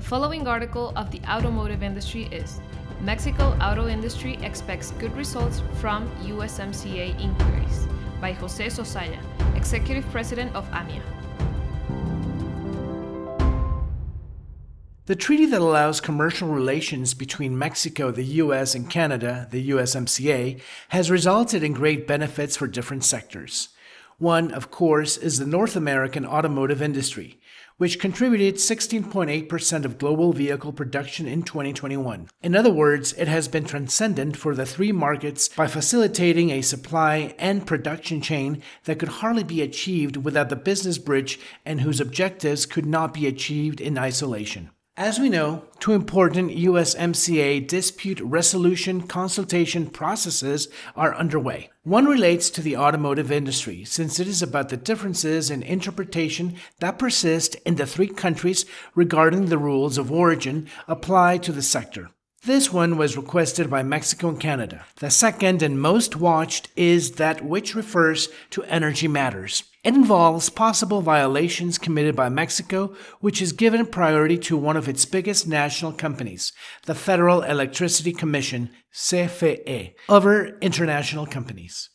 The following article of the automotive industry is Mexico Auto Industry expects good results from USMCA inquiries by Jose Zozaya, Executive President of AMIA. The treaty that allows commercial relations between Mexico, the US, and Canada, the USMCA, has resulted in great benefits for different sectors. One, of course, is the North American automotive industry, which contributed 16.8% of global vehicle production in 2021. In other words, it has been transcendent for the three markets by facilitating a supply and production chain that could hardly be achieved without the business bridge and whose objectives could not be achieved in isolation. As we know, two important USMCA dispute resolution consultation processes are underway. One relates to the automotive industry, since it is about the differences in interpretation that persist in the three countries regarding the rules of origin applied to the sector. This one was requested by Mexico and Canada. The second and most watched is that which refers to energy matters. It involves possible violations committed by Mexico, which has given priority to one of its biggest national companies, the Federal Electricity Commission, CFE, over international companies.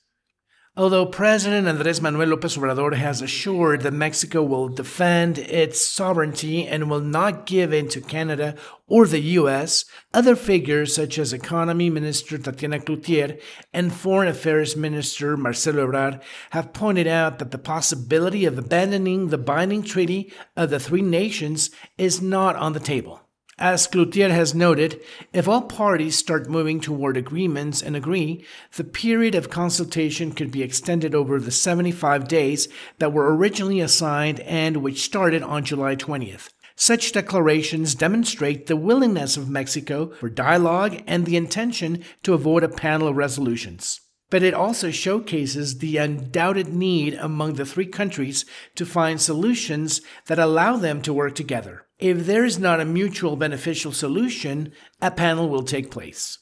Although President Andrés Manuel López Obrador has assured that Mexico will defend its sovereignty and will not give in to Canada or the U.S., other figures such as Economy Minister Tatiana Clouthier and Foreign Affairs Minister Marcelo Ebrard have pointed out that the possibility of abandoning the binding treaty of the three nations is not on the table. As Clouthier has noted, if all parties start moving toward agreements and agree, the period of consultation could be extended over the 75 days that were originally assigned and which started on July 20th. Such declarations demonstrate the willingness of Mexico for dialogue and the intention to avoid a panel of resolutions but it also showcases the undoubted need among the three countries to find solutions that allow them to work together. If there is not a mutual beneficial solution, a panel will take place.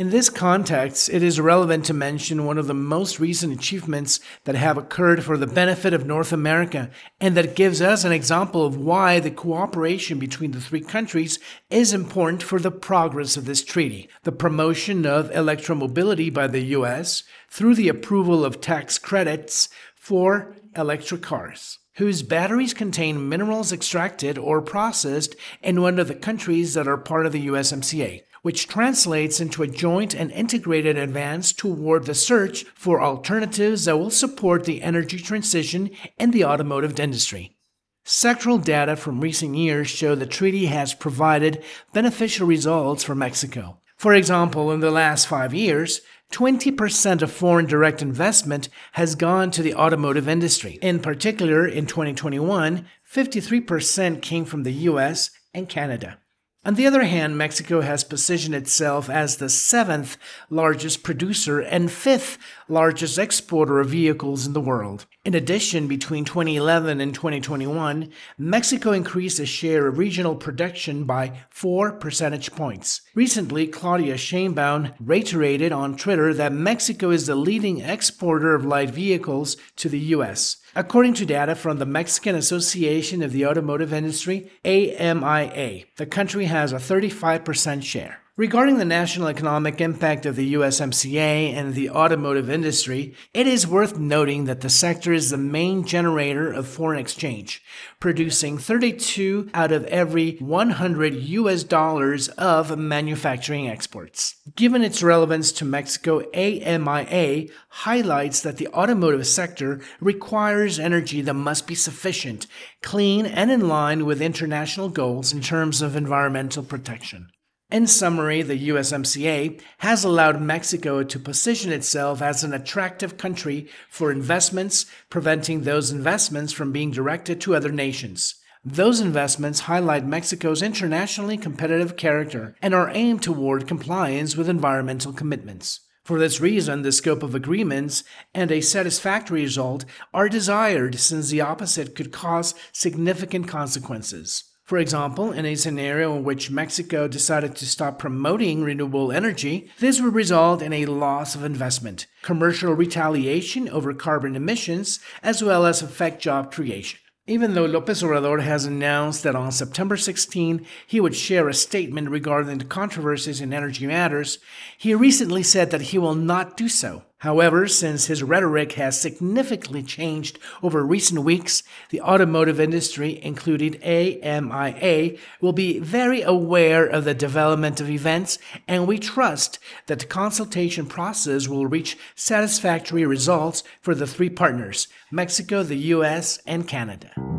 In this context, it is relevant to mention one of the most recent achievements that have occurred for the benefit of North America, and that gives us an example of why the cooperation between the three countries is important for the progress of this treaty. The promotion of electromobility by the U.S. through the approval of tax credits for electric cars whose batteries contain minerals extracted or processed in one of the countries that are part of the USMCA which translates into a joint and integrated advance toward the search for alternatives that will support the energy transition and the automotive industry. Sectoral data from recent years show the treaty has provided beneficial results for Mexico. For example, in the last five years, 20% of foreign direct investment has gone to the automotive industry. In particular, in 2021, 53% came from the US and Canada. On the other hand, Mexico has positioned itself as the seventh largest producer and fifth largest exporter of vehicles in the world. In addition, between 2011 and 2021, Mexico increased its share of regional production by 4 percentage points. Recently, Claudia Sheinbaum reiterated on Twitter that Mexico is the leading exporter of light vehicles to the U.S. According to data from the Mexican Association of the Automotive Industry, AMIA, the country has a 35% share. Regarding the national economic impact of the USMCA and the automotive industry, it is worth noting that the sector is the main generator of foreign exchange, producing 32 out of every 100 US dollars of manufacturing exports. Given its relevance to Mexico, AMIA highlights that the automotive sector requires energy that must be sufficient, clean, and in line with international goals in terms of environmental protection. In summary, the USMCA has allowed Mexico to position itself as an attractive country for investments, preventing those investments from being directed to other nations. Those investments highlight Mexico's internationally competitive character and are aimed toward compliance with environmental commitments. For this reason, the scope of agreements and a satisfactory result are desired since the opposite could cause significant consequences. For example, in a scenario in which Mexico decided to stop promoting renewable energy, this would result in a loss of investment, commercial retaliation over carbon emissions, as well as affect job creation. Even though Lopez Obrador has announced that on September 16 he would share a statement regarding the controversies in energy matters, he recently said that he will not do so. However, since his rhetoric has significantly changed over recent weeks, the automotive industry, including AMIA, will be very aware of the development of events, and we trust that the consultation process will reach satisfactory results for the three partners Mexico, the US, and Canada.